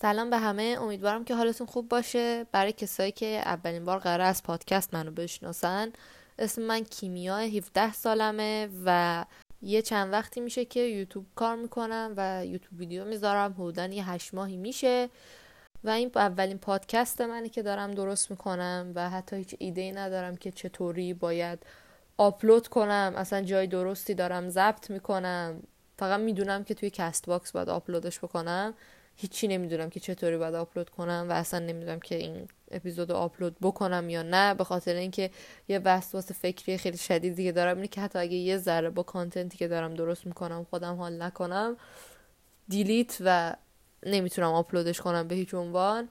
سلام به همه. امیدوارم که حالتون خوب باشه. برای کسایی که اولین بار قرار از پادکست منو بشناسن اسم من کیمیا 17 سالمه و یه چند وقتی میشه که یوتیوب کار می‌کنم و یوتیوب ویدیو می‌ذارم. حدودا یه هشت ماهی میشه. و این اولین پادکست منه که دارم درست می‌کنم و حتی هیچ ایده ای ندارم که چطوری باید آپلود کنم. اصلا جای درستی دارم ضبط می‌کنم. فقط می‌دونم که توی Castbox باید آپلودش بکنم. هیچی نمی‌دونم که چطوری باید آپلود کنم و اصلا نمی‌دونم که این اپیزود آپلود بکنم یا نه. به خاطر اینکه یه وسواس فکری خیلی شدیدی که دارم. اینه که حتی اگه یه ذره با content ی که دارم درست می‌کنم خودم حال نکنم delete و نمی‌تونم آپلودش کنم به هیچ عنوان.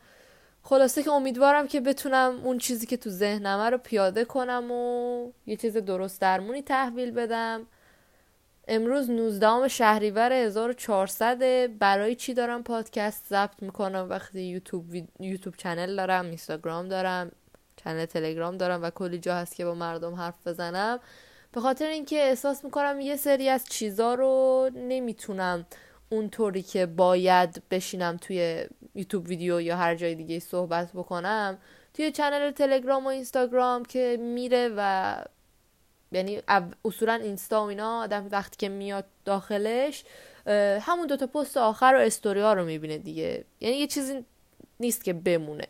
خلاصه که امیدوارم که بتونم اون چیزی که تو ذهنمه رو پیاده کنم و یه چیز درست درمونی تحویل بدم. امروز 19 شهریور 1400 برای چی دارم پادکست ضبط می‌کنم وقتی یوتیوب. یوتیوب channel دارم اینستاگرام دارم channel تلگرام دارم و کلی جا هست که با مردم حرف بزنم به خاطر اینکه احساس می‌کنم یه سری از چیزا رو نمی‌تونم اونطوری که باید بشینم توی یوتیوب ویدیو یا هر جای دیگه صحبت بکنم توی channel تلگرام و اینستاگرام که میره و یعنی اصولا اینستا و اینا آدم وقتی که میاد داخلش همون دوتا پست آخر و استوری ها رو می‌بینه دیگه. یعنی یه چیزی نیست که بمونه.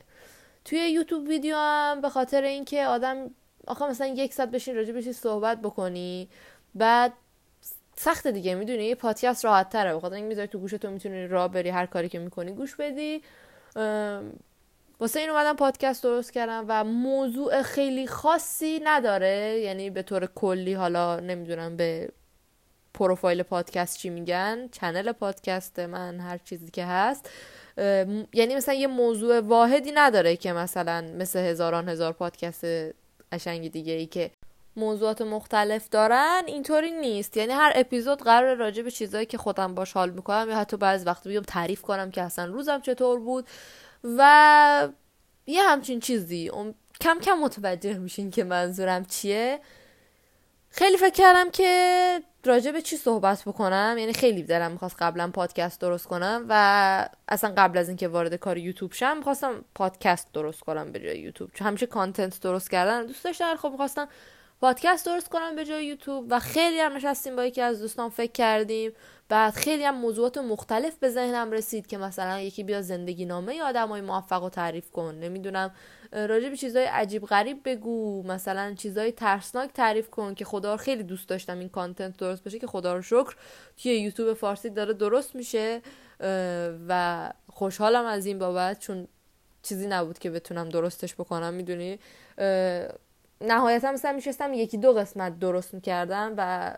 توی یوتیوب ویدیو هم به خاطر اینکه آدم آخه مثلا یک ساعت بشین راجع بشین صحبت بکنی بعد سخت دیگه می‌دونی؟ یه پادکست راحت تره. بخاطر اینکه می‌ذاری تو گوشتو می‌تونی راه بری هر کاری که می‌کنی گوش بدی. واسه این اومدم پادکست درست کردم و موضوع خیلی خاصی نداره. یعنی به طور کلی حالا نمی‌دونم به پروفایل پادکست چی میگن چنل پادکست من هر چیزی که هست. یعنی مثلا یه موضوع واحدی نداره که مثلا مثل هزاران هزار پادکست قشنگ دیگه ای که موضوعات مختلف دارن اینطوری نیست. یعنی هر اپیزود قرار راجع به چیزایی که خودم باش حال می‌کنم یا حتی بعض وقت بیام تعریف کنم که اصلا روزم چطور بود. و یه همچین چیزی. کم کم متوجه میشین که منظورم چیه. خیلی فکر کردم که راجع به چی صحبت بکنم. یعنی خیلی دلم می‌خواست قبلا پادکست درست کنم و اصلا قبل از اینکه وارد کار یوتیوب شم می‌خواستم پادکست درست کنم به جای یوتیوب. چون همیشه کانتنت درست کردن دوست داشتم خب می‌خواستم پادکست درست کنم به جای یوتیوب و خیلی هم نشستیم با یکی از دوستان فکر کردیم. بعد خیلی هم موضوعات مختلف به ذهنم رسید که مثلا یکی بیا زندگی نامه ی آدم های موفق و تعریف کن. نمی‌دونم راجع به چیزای عجیب غریب بگو. مثلا چیزای ترسناک تعریف کن که خدا رو خیلی دوست داشتم این کانتنت درست بشه که خدا رو شکر توی یوتیوب فارسی داره درست میشه. و خوشحالم از این بابت چون چیزی نبود که بتونم درستش بکنم می‌دونی؟ نهایتا مثلا میشستم یکی دو قسمت درست می‌کردم و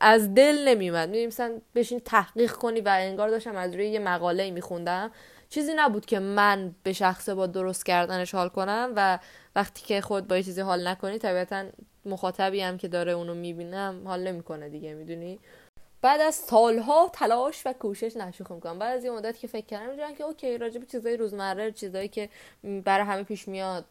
از دل نمیومد می‌دونی مثلا بشین تحقیق کنی و انگار داشتم از روی یه مقاله میخوندم. چیزی نبود که من به شخصه با درست کردنش حال کنم و وقتی که خودت با یه چیزی حال نکنی طبیعتا مخاطبی هم که داره اونو می‌بینه حال نمی‌کنه دیگه می‌دونی؟ بعد از سالها تلاش و کوشش نه شوخی می‌کنم. بعد از یه مدت که فکر کردم که okay راجع به چیزای روزمره چیزایی که برای همه پیش میاد.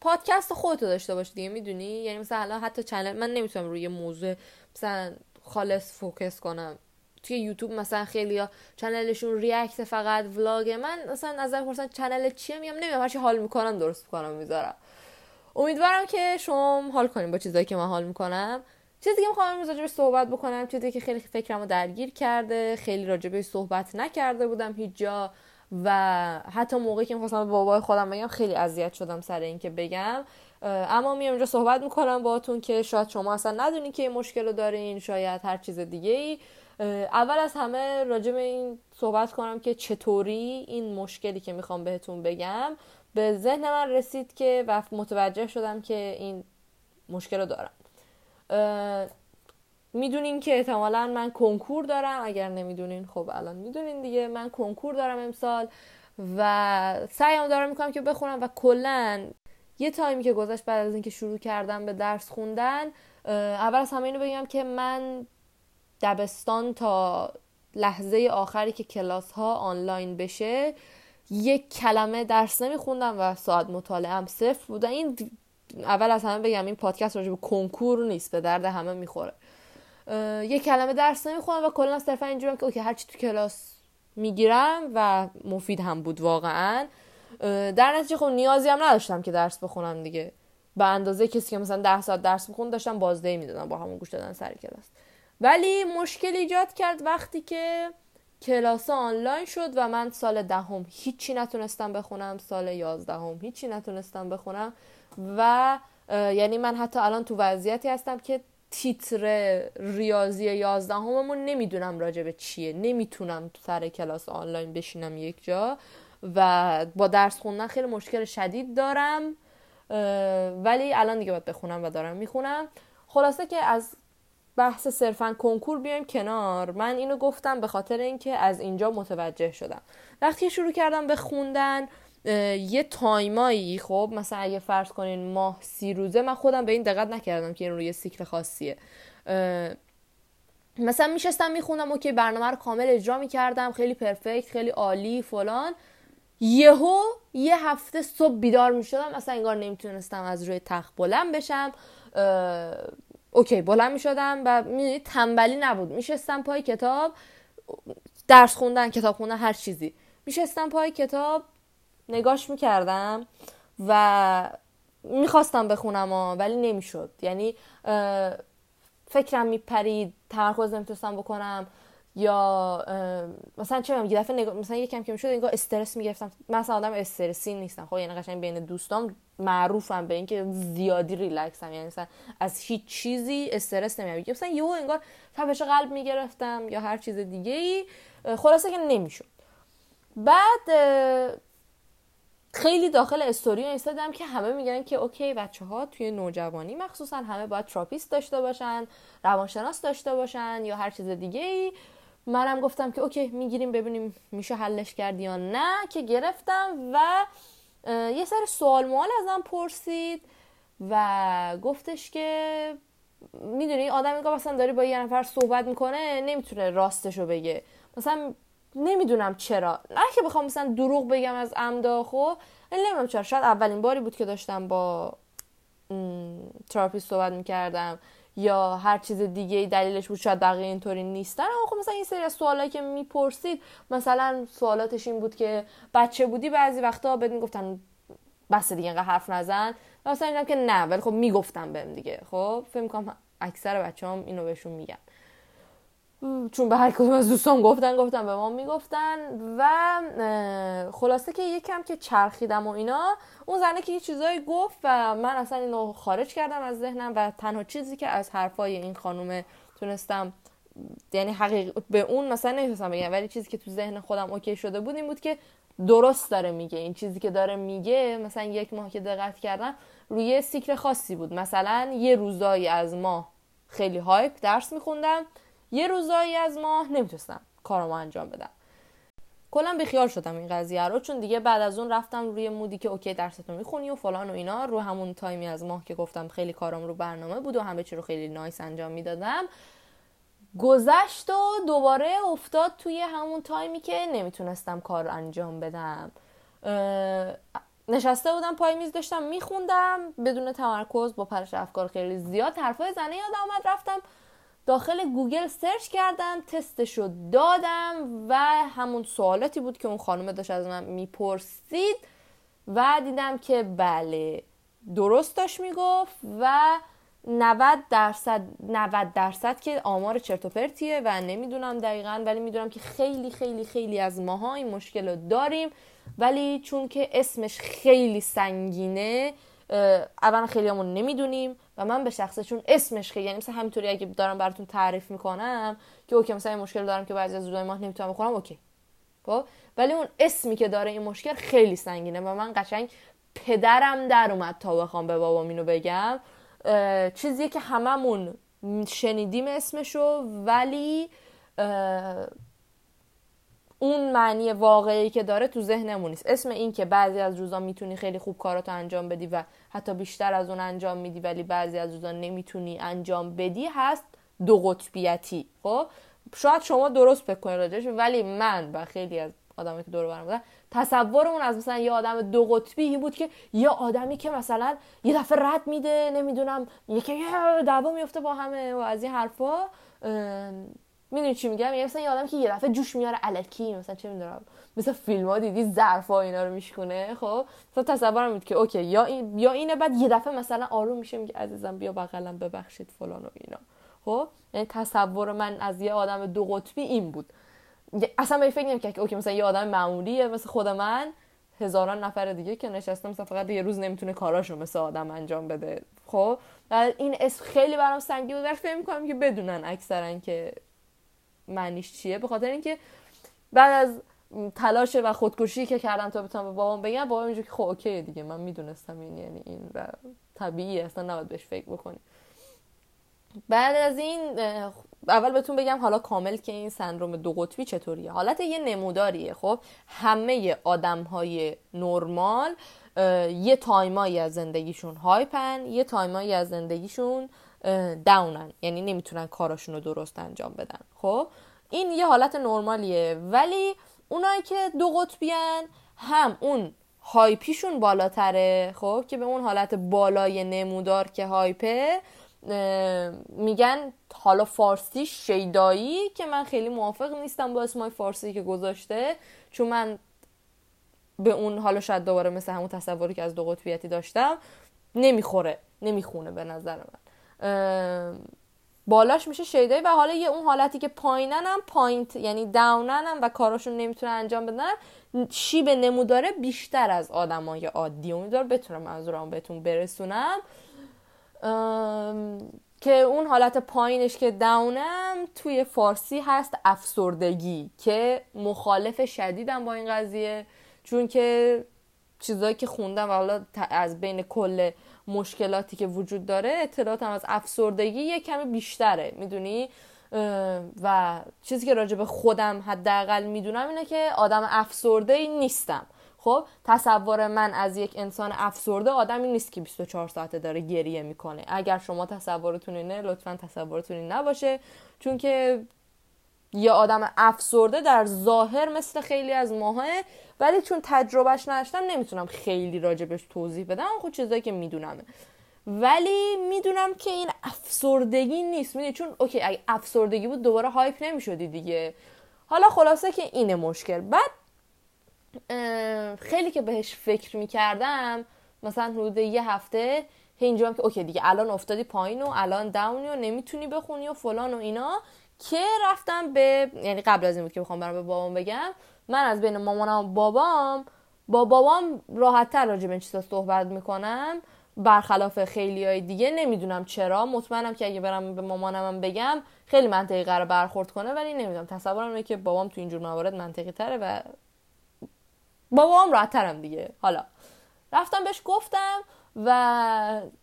پادکست خودتو داشته باش دیگه می‌دونی؟ یعنی مثلا حتی channel من نمی‌تونم روی موضوع مثلا خالص focus کنم. توی یوتیوب مثلا خیلی ها چنلشون ریاکت فقط ولاگ من مثلا نظر پرسن چنل چیه میگم نمی‌دونم هرچی حال می‌کنم درست می‌کنم می‌ذارم. امیدوارم که شما حال کنیم با چیزایی که من حال می‌کنم. چیزی که می‌خوام امروز راجبش صحبت بکنم چیزی که خیلی فکرمو درگیر کرده خیلی راجبش صحبت نکرده بودم هیچ جا. و حتی موقعی که می‌خواستم به بابای خودم بگم خیلی اذیت شدم سر اینکه بگم. اما میام اینجا صحبت می‌کنم باهاتون که شاید شما اصلا ندونین که این مشکل رو دارین شاید هر چیز دیگه ای اول از همه راجع به این صحبت کنم که چطوری این مشکلی که می‌خوام بهتون بگم به ذهن من رسید که و متوجه شدم که این مشکل رو دارم. می‌دونین که احتمالا من کنکور دارم. اگر نمی‌دونین خب الان می‌دونین دیگه. من کنکور دارم امسال و سعیم دارم می‌کنم که بخونم و کلا یه تایمی که گذشت بعد از اینکه شروع کردم به درس خوندن اول از همه اینو بگم که من دبستان تا لحظه آخری که کلاس ها آنلاین بشه یک کلمه درس نمیخوندم و ساعت مطالعه هم صفر بود این اول از همه بگم این پادکست راجع به کنکور نیست. به درد همه می‌خوره. یک کلمه درس نمی‌خونم و کلا صرفا اینجورم که اوکی هرچی تو کلاس می‌گیرم و مفید هم بود واقعا. در نتیجه خب نیازی هم نداشتم که درس بخونم دیگه. به اندازه کسی که مثلا ده ساعت درس بخون داشتم بازدهی می‌دادم با همون گوش دادن سر کلاس. ولی مشکل ایجاد کرد وقتی که کلاس آنلاین شد و من سال دهم هیچی نتونستم بخونم سال یازدهم هیچی نتونستم بخونم و یعنی من حتی الان تو وضعیتی هستم که تیتر ریاضی یازدهممون نمی‌دونم راجع چیه. نمی‌تونم سر کلاس آنلاین بشینم یک جا و با درس خوندن خیلی مشکل شدید دارم ولی الان دیگه باید بخونم و دارم می‌خونم. خلاصه که از بحث صرفا کنکور بیایم کنار. من اینو گفتم به خاطر اینکه از اینجا متوجه شدم. وقتی شروع کردم به خوندن یه time ایی خب مثلا اگه فرض کنین ماه سی روزه من خودم به این دقت نکردم که این روی سیکل خاصیه. مثلا میشستم میخوندم okay برنامه رو کامل اجرا می‌کردم خیلی perfect خیلی عالی فلان. یهو یه هفته صبح بیدار می‌شدم اصلا انگار نمی‌تونستم از روی تخت بلند بشم. اوکی بلند می‌شدم و تنبلی نبود. میشستم پای کتاب درس خوندن کتاب خوندن هر چیزی. میشستم پای کتاب نگاش می‌کردم و می‌خواستم بخونم ولی نمی‌شد. یعنی فکرم میپرید تمرکز نمی‌تونستم بکنم یا مثلا چه یه دفعه نگاه مثلا یکم که می‌شد انگار استرس می‌گرفتم. مثلا آدم استرسی نیستم. خب یعنی قشنگ بین دوستام معروفم به اینکه زیادی ریلکسم. یعنی مثلا از هیچ چیزی استرس نمیام مثلا یهو انگار تپش قلب می‌گرفتم یا هر چیز دیگه ای خلاصه که نمی‌شد. بعد خیلی داخل استوری ایستادم که همه میگن که okay بچه ها توی نوجوانی مخصوصا همه باید تراپیست داشته باشن روانشناس داشته باشن یا هر چیز دیگه ای. منم گفتم که اوکی می‌گیریم ببینیم میشه حلش کرد یا نه که گرفتم و یه سر سوال موال ازم پرسید و گفتش که می‌دونی آدم میگه مثلا داری با یه نفر صحبت می‌کنه نمی‌تونه راستشو بگه. مثلا نمی‌دونم چرا. نه که بخوام مثلا دروغ بگم از عمدا خب نمی‌دونم چرا. شاید اولین باری بود که داشتم با تراپیست صحبت می‌کردم یا هر چیز دیگه دلیلش بود شاید بقیه اینطوری نیستن. اما خب مثلا این سری از سوالایی که می‌پرسید مثلا سوالاتش این بود که بچه بودی؟ بعضی وقتا بهت می‌گفتن بس دیگه اینقدر حرف نزن. مثلا اینم که نه ولی خب می‌گفتم بهم دیگه. خب فکر می‌کنم اکثر بچه هم اینو بهشون میگم. چون به هر کدوم از دوستان گفتن گفتن به ما می‌گفتن و خلاصه که یکم که چرخیدم و اینا اون زنه که یه چیزایی گفت و من اصلا اینو خارج کردم از ذهنم و تنها چیزی که از حرفای این خانومه تونستم یعنی حقیق به اون مثلا نمی‌تونستم بگم ولی چیزی که تو ذهن خودم اوکی شده بود این بود که درست داره میگه. این چیزی که داره میگه مثلا یک ماه که دقت کردم روی سیکل خاصی بود. مثلا یه روزایی از ماه خیلی هایپ درس میخوندم. یه روزایی از ماه نمی‌تونستم کارمو انجام بدم. کلا بیخیال شدم این قضیه رو چون دیگه بعد از اون رفتم روی mood ی که okay درستو می‌خونی و فلان و اینا. رو همون time ی از ماه که گفتم خیلی کارم رو برنامه بود و همه چی رو خیلی nice انجام می‌دادم. گذشت و دوباره افتاد توی همون time ی که نمی‌تونستم کار انجام بدم. نشسته بودم پای میز داشتم میخوندم. بدون تمرکز با پرش افکار خیلی زیاد حرفای زنه یاد آمد رفتم داخل گوگل سرچ کردم تستشو دادم و همون سوالاتی بود که اون خانم داشت از من می‌پرسید و دیدم که بله درست داشت می‌گفت و 90 درصد 90 درصد که آمار چرت و پرتیه و نمی‌دونم دقیقا ولی می‌دونم که خیلی خیلی خیلی از ماها این مشکل رو داریم. ولی چون که اسمش خیلی سنگینه اولا خیلی همون نمی‌دونیم. و من به شخصشون اسمش خیلی یعنی مثلا همینطوری اگه دارم براتون تعریف می‌کنم که اوکی مثلا این مشکل دارم که بعضی از روزای ماه نمی‌تونم بخورم اوکی. خب؟ ولی اون اسمی که داره این مشکل خیلی سنگینه و من قشنگ پدرم در اومد تا بخوام به بابام اینو بگم. چیزیه که هممون شنیدیم اسمشو ولی اون معنی واقعی که داره تو ذهنمون نیست. اسم این که بعضی از روزا می‌تونی خیلی خوب کاراتو انجام بدی و حتی بیشتر از اون انجام میدی ولی بعضی از روزا نمی‌تونی انجام بدی هست دو قطبیتی. خب؟ شاید شما درست فکر راجعش ولی من و خیلی از آدمی که دور برم بودن تصورمون از مثلا یه آدم دو قطبی بود که یه آدمی که مثلا یه دفعه رد میده نمی‌دونم یکی دعوا میفته با همه و از این حرفا می‌دونی چی میگم؟ یعنی مثلا یه آدم که یه دفعه جوش میاره الکی مثلا چه می‌دونم مثلا فیلم ها دیدی ظرفا اینا رو میشکونه خب؟ مثلا تصورم میاد که okay یا این یا اینه بعد یه دفعه مثلا آروم میشه میگه عزیزم بیا بغلم ببخشید فلان و اینا خب؟ یعنی تصور من از یه آدم دو قطبی این بود. اصلا به فکر که okay مثلا یه آدم معمولیه مثل خود من هزاران نفر دیگه که نشسته مثلا فقط یه روز نمی‌تونه کاراشو مثل آدم انجام بده خب؟ این اس خیلی برام سنگین بود فکر می‌کنم که بدونن اکثرا که معنیش چیه؟ به خاطر اینکه بعد از تلاش و خودکشی که کردم تا بتونم به بابام بگم بابا اینجوری که خب okay دیگه من می‌دونستم این یعنی این و طبیعی اصلا نباید بهش فکر بکنی. بعد از این اول بهتون بگم حالا کامل که این سندروم دو قطبی چطوریه. حالت یه نموداریه خب؟ همه آدم های نرمال یه time ایی از زندگیشون hype ن یه time ایی از زندگیشون داونن یعنی نمی‌تونن کاراشون رو درست انجام بدن. خب؟ این یه حالت نرمالیه. ولی اونایی که دو قطبیان هم اون هایپیشون بالاتره خب؟ که به اون حالت بالای نمودار که هایپه میگن حالا فارسی شیدایی که من خیلی موافق نیستم با اسمای فارسی که گذاشته چون من به اون حالا شاید دوباره مثل همون تصوری که از دو قطبیتی داشتم نمی‌خوره نمی‌خونه به نظر من. بالاش میشه شیدایی و حالا یه اون حالتی که پایینن هم پایینت یعنی داونن هم و کاراشون نمی‌تونن انجام بدن شیب نموداره بیشتر از آدمای عادی. امیدوار بتونم منظورم بهتون برسونم. که اون حالت پایینش که داونم توی فارسی هست افسردگی که مخالف شدیدم با این قضیه چون که چیزایی که خوندم و حالا از بین کل مشکلاتی که وجود داره اطلاعاتم از افسردگی یه کمی بیشتره می‌دونی؟ و چیزی که راجع به خودم حداقل می‌دونم اینه که آدم افسرده ای نیستم. خب تصور من از یک انسان افسرده آدمی نیست که 24 ساعته داره گریه می‌کنه. اگر شما تصورتون اینه لطفا تصورتون این نباشه. چون که یه آدم افسرده در ظاهر مثل خیلی از ماها ولی چون تجربهش نداشتم نمی‌تونم خیلی راجع بهش توضیح بدم. خود چیزایی که می‌دونم. ولی می‌دونم که این افسردگی نیست. می‌دونی؟ چون okay اگه افسردگی بود دوباره hype نمی‌شدی دیگه. حالا خلاصه که اینه مشکل. بعد خیلی که بهش فکر می‌کردم مثلا حدود یه هفته اینجا که okay دیگه الان افتادی پایین و الان down ی و نمی‌تونی بخونی و فلان و اینا که رفتم به یعنی قبل از این بود که بخوام برام به بابام بگم من از بین مامانم و بابام با بابام راحت تر راجع به چیزا صحبت می‌کنم. برخلاف خیلی های دیگه نمی‌دونم چرا. مطمئنم که اگه برم به مامانم بگم خیلی منطقی قرار برخورد کنه ولی نمی‌دونم. تصورم اینه که بابام تو اینجور موارد منطقی تره و بابام راحت ترم دیگه. حالا رفتم بهش گفتم و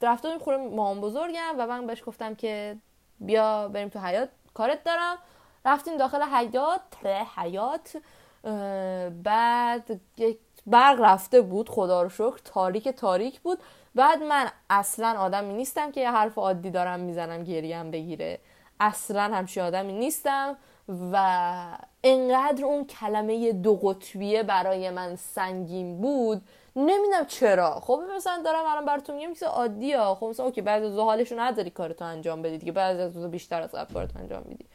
رفتم خونه مامان بزرگم و من بهش گفتم که بیا بریم تو حیات کارت دارم. رفتیم داخل حیات حیات بعد برق رفته بود خدا رو شکر تاریک تاریک بود. بعد من اصلا آدمی نیستم که یه حرف عادی دارم می‌زنم گریم بگیره. اصلا همچین آدمی نیستم و انقدر اون کلمه دو قطبیه برای من سنگین بود. نمی‌دونم چرا. خب مثلا دارم الان براتون میگم چیز عادیه. خب مثلا اوکی بعضی از حالشو نداری کارتو انجام بدید که بعضی از بیشتر از قبل کارتو انجام میدی.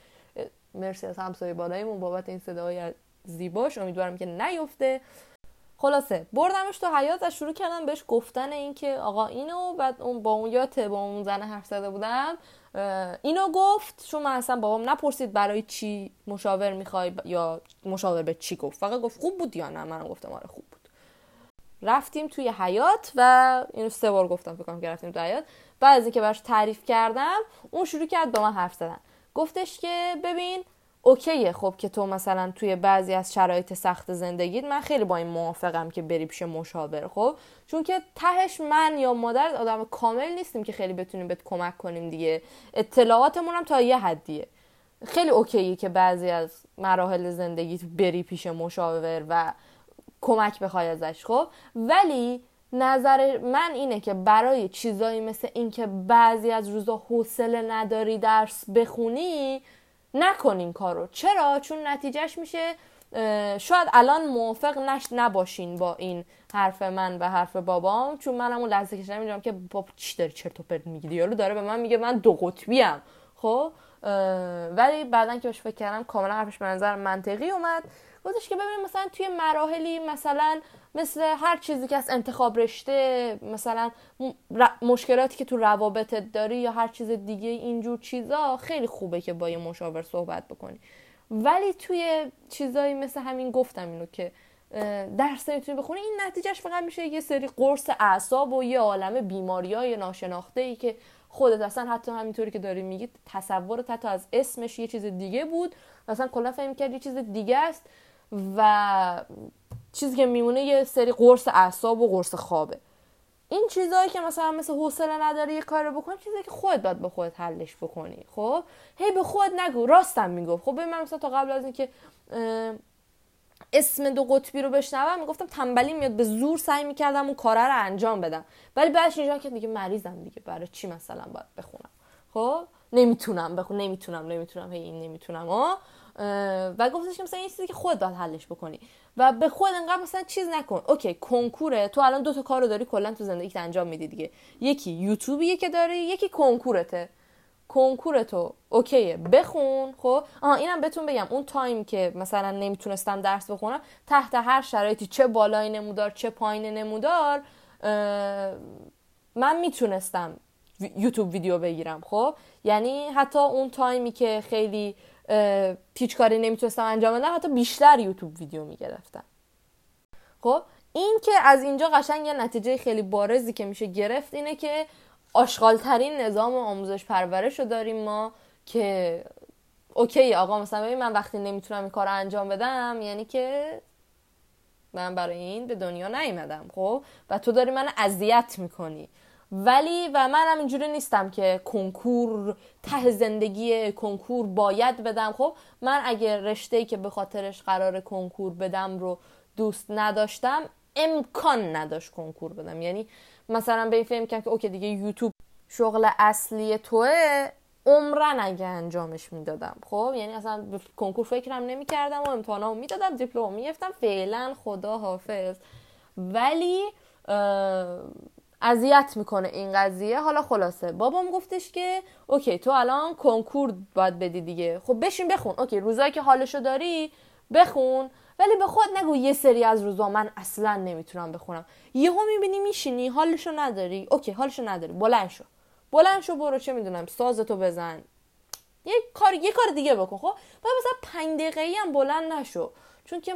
مرسی از همسایه بالایمون بابت این صدای زیباش امیدوارم که نیفته. خلاصه بردمش تو حیات و شروع کردم بهش گفتن اینکه آقا اینو بعد اون با اون یاته با اون زن حرف زده بودم اینو گفت. چون من اصلا بابام نپرسید برای چی مشاور می‌خوای یا مشاور به چی گفت. فقط گفت خوب بود یا نه؟ من گفتم آره خوب بود. رفتیم توی حیات و اینو سه بار گفتم فکر کنم که رفتیم توی حیات بعد از اینکه براش تعریف کردم اون شروع کرد با من حرف زدن. گفتش که ببین اوکیه خب که تو مثلا توی بعضی از شرایط سخت زندگیت من خیلی با این موافقم که بری پیش مشاور خب؟ چون که تهش من یا مادر آدم کامل نیستیم که خیلی بتونیم بهت کمک کنیم دیگه. اطلاعاتمون هم تا یه حدیه. خیلی اوکیه که بعضی از مراحل زندگیت بری پیش مشاور و کمک بخوای ازش خب؟ ولی نظر من اینه که برای چیزایی مثل اینکه بعضی از روزا حوصله نداری درس بخونی نکنین کارو. چرا؟ چون نتیجهش میشه شاید الان موافق نش نباشین با این حرف من و حرف بابام چون منم اون لحظه که می‌دونم که بابا چی داری چرت و پرت میگی؟ یارو داره به من میگه من دو قطبی ام خب ولی بعدا که بهش فکر کردم کاملا حرفش به نظر منطقی اومد. گفتش که ببین مثلا توی مراحلی مثلا مثل هر چیزی که از انتخاب رشته مثلا مشکلاتی که تو روابطت داری یا هر چیز دیگه اینجور چیزا خیلی خوبه که با یه مشاور صحبت بکنی. ولی توی چیزایی مثل همین گفتم اینو که درس نمی‌تونی بخونی این نتیجهش فقط میشه یه سری قرص اعصاب و یه عالم بیماری های ناشناخته ای که خودت اصلا حتی همینطوری که داری میگی تصورت حتی از اسمش یه چیز دیگه بود. مثلا کلا فهم کرد یه چیز دیگه است. و چیزی که میمونه یه سری قرص اعصاب و قرص خوابه. این چیزهایی که مثلا مثل حوصله نداری یه کار بکنی چیزی که خودت باید به خودت حلش بکنی. خب؟ هی به خودت نگو. راستم می‌گفت. خب من مثلا تا قبل از اینکه اسم دو قطبی رو بشنوم می‌گفتم تنبلی میاد به زور سعی می‌کردم اون کاره رو انجام بدم. ولی بعدش اینجا که دیگه مریضم دیگه. برای چی مثلا باید بخونم؟ خب؟ نمی‌تونم بخون نمی‌تونم نمی‌تونم. هی این نمی‌تونم. ها و گفتش که مثلا این چیزی که خود باید حلش بکنی. و به خود انقدر مثلا چیز نکن. okay کنکوره. تو الان دو تا کارو داری کلا تو زندگیت انجام میدی دیگه. یکی یوتیوبه که داری یکی کنکورته. کنکورتو okay ه. بخون خب؟ آها اینم بهتون بگم. اون time که مثلا نمی‌تونستم درس بخونم تحت هر شرایطی چه بالای نمودار چه پایین نمودار من می‌تونستم یوتیوب ویدیو بگیرم خب؟ یعنی حتی اون تایمی که خیلی هیچ کاری نمی‌تونستم انجام بدم. حتی بیشتر یوتیوب ویدیو می‌گرفتم. خب این که از اینجا قشنگ یه نتیجه خیلی بارزی که میشه گرفت اینه که آشغالترین نظام آموزش پرورش رو داریم ما که اوکی آقا مثلا ببین من وقتی نمی‌تونم این کار رو انجام بدم یعنی که من برای این به دنیا نیومدم خب؟ و تو داری من اذیت می‌کنی. ولی و منم اینجوری نیستم که کنکور ته زندگی کنکور باید بدم. خب من اگر رشته که به خاطرش قرار کنکور بدم رو دوست نداشتم امکان نداشت کنکور بدم. یعنی مثلا به این فهم که اوکی دیگه یوتیوب شغل اصلی توه عمرن اگه انجامش می‌دادم. خب یعنی اصلا کنکور فکرم نمی‌کردم و امتحانامو می‌دادم دیپلم می‌گفتم فعلا خدا حافظ ولی اذیت می‌کنه این قضیه. حالا خلاصه بابام گفتش که okay تو الان کنکور باید بدی دیگه. خب بشین بخون. okay روزایی که حالشو داری بخون. ولی به خود نگو یه سری از روزا من اصلا نمی‌تونم بخونم. یهو می‌بینی میشینی حالشو نداری. okay حالشو نداری. بلند شو. بلند شو برو چه می‌دونم سازتو بزن. یه کار یه کار دیگه بکن خب؟ بعد مثلا پنج دقیقه هم بلند نشو. چون که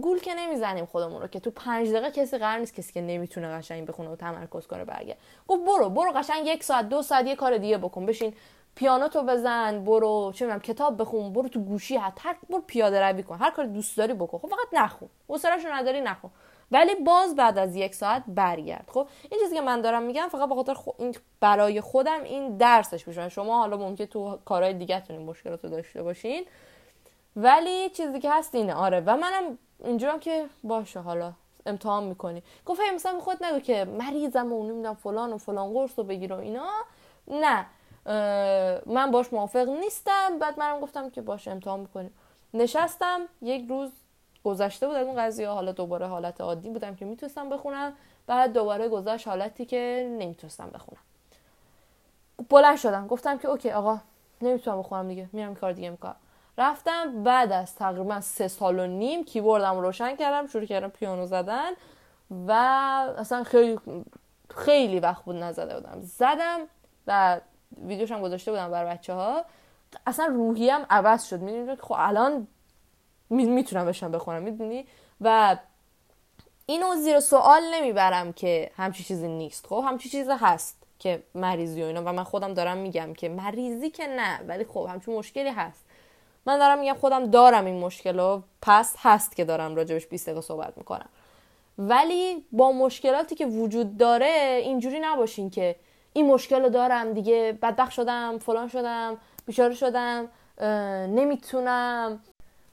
گول که نمی‌زنیم خودمون رو که تو پنج دقیقه کسی قرار نیست کسی که نمی‌تونه قشنگ بخونه و تمرکز کنه برگرد. گفت برو برو قشنگ یک ساعت دو ساعت یه کار دیگه بکن. بشین پیانو تو بزن برو چه می‌دونم کتاب بخون برو تو گوشی حتی هر برو پیاده روی کن. هر کار دوست داری بکن. خب فقط نخون. حوصله‌شو نداری نخون. ولی باز بعد از یک ساعت برگرد. خب این چیزی که من دارم میگم فقط بخاطر خو... این برای خودم این درسش بشه شما حالا ممکن تو کارهای دیگه تونین مشکلات رو داشته باشین. ولی چیزی که هست اینه. آره. و منم اینجورم که باشه حالا امتحان می‌کنی. گفت مثلا خود نگو که مریضم و نمی‌دونم فلان و فلان قرص رو بگیر و اینا. نه. من باش موافق نیستم. بعد منم گفتم که باش امتحان می‌کنیم. نشستم. یک روز گذشته بود اون قضیه. حالا دوباره حالت عادی بودم که می‌تونستم بخونم. بعد دوباره گذشت حالتی که نمی‌تونستم بخونم. بلند شدم. گفتم که اوکی آقا نمی‌تونم بخونم دیگه. میرم کار دیگه می‌کنم رفتم. بعد از تقریبا سه سال و نیم کیبوردم رو روشن کردم شروع کردم پیانو زدن و اصلا خیلی خیلی وقت بود نزده بودم. زدم و ویدیوش هم گذاشته بودم بر بچه ها اصلا روحیم عوض شد. می‌دونی خب الان می‌تونم بشم بخونم می‌دونی؟ و اینو زیر سوال نمی‌برم که همچی چیزی نیست. خب همچی چیزی هست که مریضی و اینا. و من خودم دارم میگم که مریضی که نه ولی خب همچون مشکلی هست. من دارم میگم خودم دارم این مشکل و پس هست که دارم راجبش 20 دقیقه صحبت می‌کنم. ولی با مشکلاتی که وجود داره اینجوری نباشین که این مشکل رو دارم دیگه بدبخ شدم فلان شدم بیچاره شدم نمی‌تونم.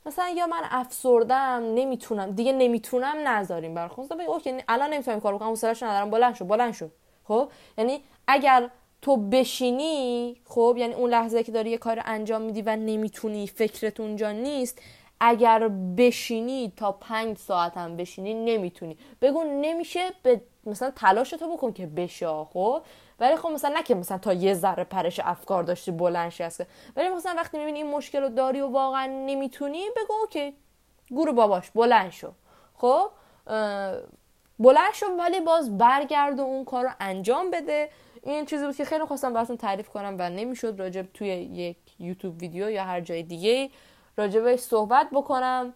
مثلا یا من افسردم نمی‌تونم. دیگه نمی‌تونم نذاریم بر خود اوکی الان نمی‌تونم کار بکنم حوصله‌اش ندارم. بلند شو بلند شو. خب؟ یعنی اگر تو بشینی خب یعنی اون لحظه که داری یه کار انجام میدی و نمی‌تونی فکرت اونجا نیست اگر بشینی تا پنج ساعت هم بشینی نمی‌تونی. بگو نمیشه به مثلا تلاش تو بکن که بشه خب؟ ولی خب مثلا نه که مثلا تا یه ذره پرش افکار داشتی بلند هست ولی مثلا وقتی می‌بینی این مشکل رو داری و واقعا نمی‌تونی بگو اوکی گورو باباش بلند شو. خب؟ بلند شو ولی باز برگرد و اون کار رو انجام بده. این چیزی بود که خیلی خواستم براتون تعریف کنم و نمی‌شد راجب توی یک یوتیوب ویدیو یا هر جای دیگه راجبش صحبت بکنم.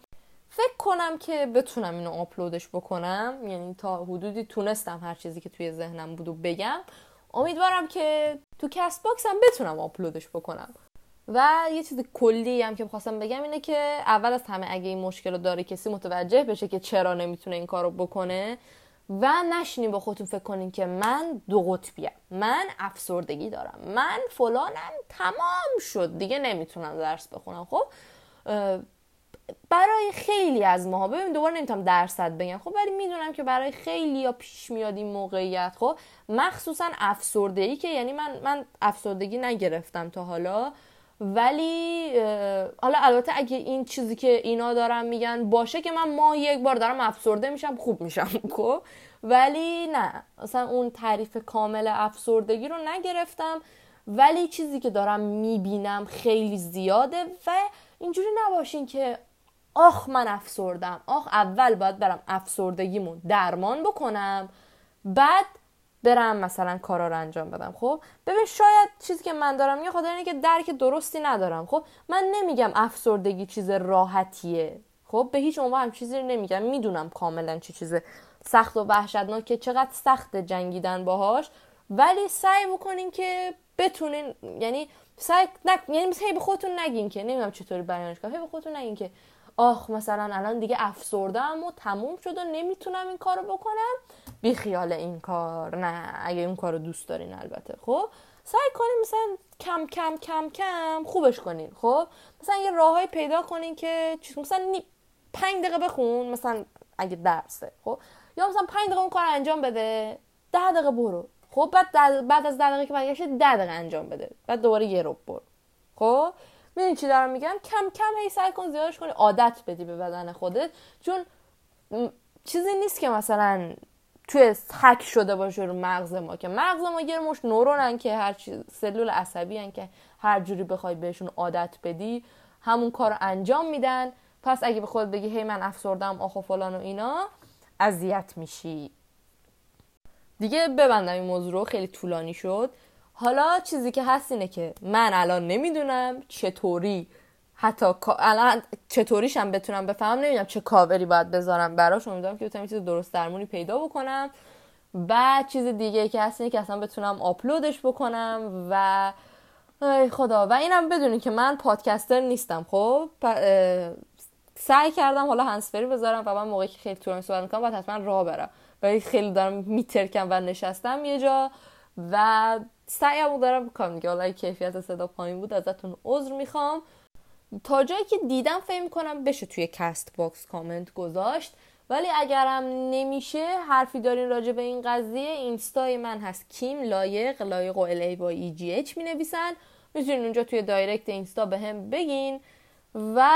فکر کنم که بتونم اینو آپلودش بکنم یعنی تا حدودی تونستم هر چیزی که توی ذهنم بود و بگم. امیدوارم که تو کست باکس هم بتونم آپلودش بکنم. و یه چیز کلی هم که خواستم بگم اینه که اول از همه اگه این مشکل رو داره کسی متوجه بشه که چرا نمی‌تونه این کار رو بکنه و نشینیم با خودتون فکر کنین که من دو قطبیم. من افسردگی دارم. من فلانم. تمام شد. دیگه نمی‌تونم درس بخونم. خب برای خیلی از ماها ببین دوباره نمی‌تونم درصد بگم. خب ولی می‌دونم که برای خیلیا پیش میاد این موقعیت. خب مخصوصا افسردگی که یعنی من من افسردگی نگرفتم تا حالا. ولی حالا البته اگه این چیزی که اینا دارم میگن باشه که من ماه یک بار دارم افسرده میشم خوب میشم خب؟ ولی نه مثلا اون تعریف کامل افسردگی رو نگرفتم. ولی چیزی که دارم می‌بینم خیلی زیاده و اینجوری نباشین که آخ من افسردم آخ اول باید برم افسردگیمون درمان بکنم بعد برم مثلا کارا رو انجام بدم خب؟ ببین شاید چیزی که من دارم یه خاطر اینه که درک درستی ندارم خب؟ من نمیگم افسردگی چیز راحتیه خب؟ به هیچ عنوان هم چیزی نمیگم. می‌دونم کاملا چی چیز سخت و وحشتناکه چقدر سخت جنگیدن باهاش ولی سعی بکنین که بتونین یعنی سعی نک... یعنی به خودتون نگین که نمی‌دونم چطوری بیانش کنم به خودتون نگین که آخ مثلا الان دیگه افسردم و تموم شد و نمی‌تونم این کارو بکنم. بی خیال این کار نه اگه این کارو دوست دارین البته. خب؟ سعی کنین مثلا کم کم کم کم خوبش کنین. خب؟ مثلا یه راههایی پیدا کنین که مثلا نی... پنج دقیقه بخون مثلا اگه درسه. خب؟ یا مثلا پنج دقیقه اون کار انجام بده. ده دقیقه برو. خب؟ بعد بعد از ده دقیقه که برگشت ده دقیقه انجام بده. بعد دوباره یه رو برو. خب؟ می‌دونی چی دارم میگم؟ کم کم هی سعی کن زیادش کنی عادت بدی به بدن خودت. چون چیزی نیست که مثلا توی حک شده باشه رو مغز ما که مغز ما یه مش نورونن که هر چیز سلول عصبی هن که هر جوری بخوای بهشون عادت بدی همون کار انجام میدن. پس اگه به خود بگی هی من افسردم آخ و فلان و اینا اذیت میشی. دیگه ببندم این موضوع رو خیلی طولانی شد. حالا چیزی که هست اینه که من الان نمی‌دونم چطوری حتی الان چطوریشم بتونم بفهمم نمی‌دونم چه کاوری باید بذارم براش. امیدوارم که بتونم چیز درست درمونی پیدا بکنم. بعد چیز دیگه که هست اینه که اصلا بتونم آپلودش بکنم و ای خدا. و اینم بدونی که من پادکستر نیستم خب؟ سعی کردم حالا هنسفری بذارم و من موقعی که خیلی طولانی صحبت می‌کنم باید حتما راه برم. ولی خیلی دارم میترکم و نشستم یه جا. و سعیم دارم می‌کنم دیگه حالا کیفیت صدا پایین بود ازتون عذر می‌خوام. تا جایی که دیدم فکر می‌کنم بشه توی کست باکس کامنت گذاشت. ولی اگرم نمیشه حرفی دارین راجع به این قضیه اینستای من هست کیم لایق لایق و الی با ای جی اچ می نویسن می‌تونین اونجا توی دایرکت اینستا به هم بگین. و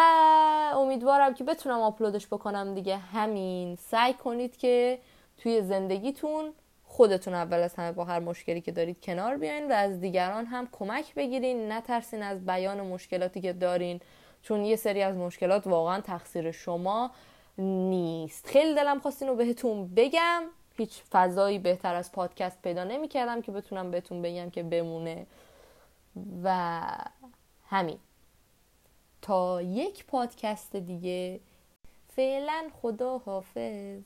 امیدوارم که بتونم آپلودش بکنم دیگه. همین سعی کنید که توی زندگیتون خودتون اول از همه با هر مشکلی که دارید کنار بیاین و از دیگران هم کمک بگیرین. نترسین از بیان مشکلاتی که دارین چون یه سری از مشکلات واقعا تقصیر شما نیست. خیلی دلم خواست رو بهتون بگم. هیچ فضایی بهتر از پادکست پیدا نمی کردم که بتونم بهتون بگم که بمونه. و همین. تا یک پادکست دیگه فعلا خدا حافظ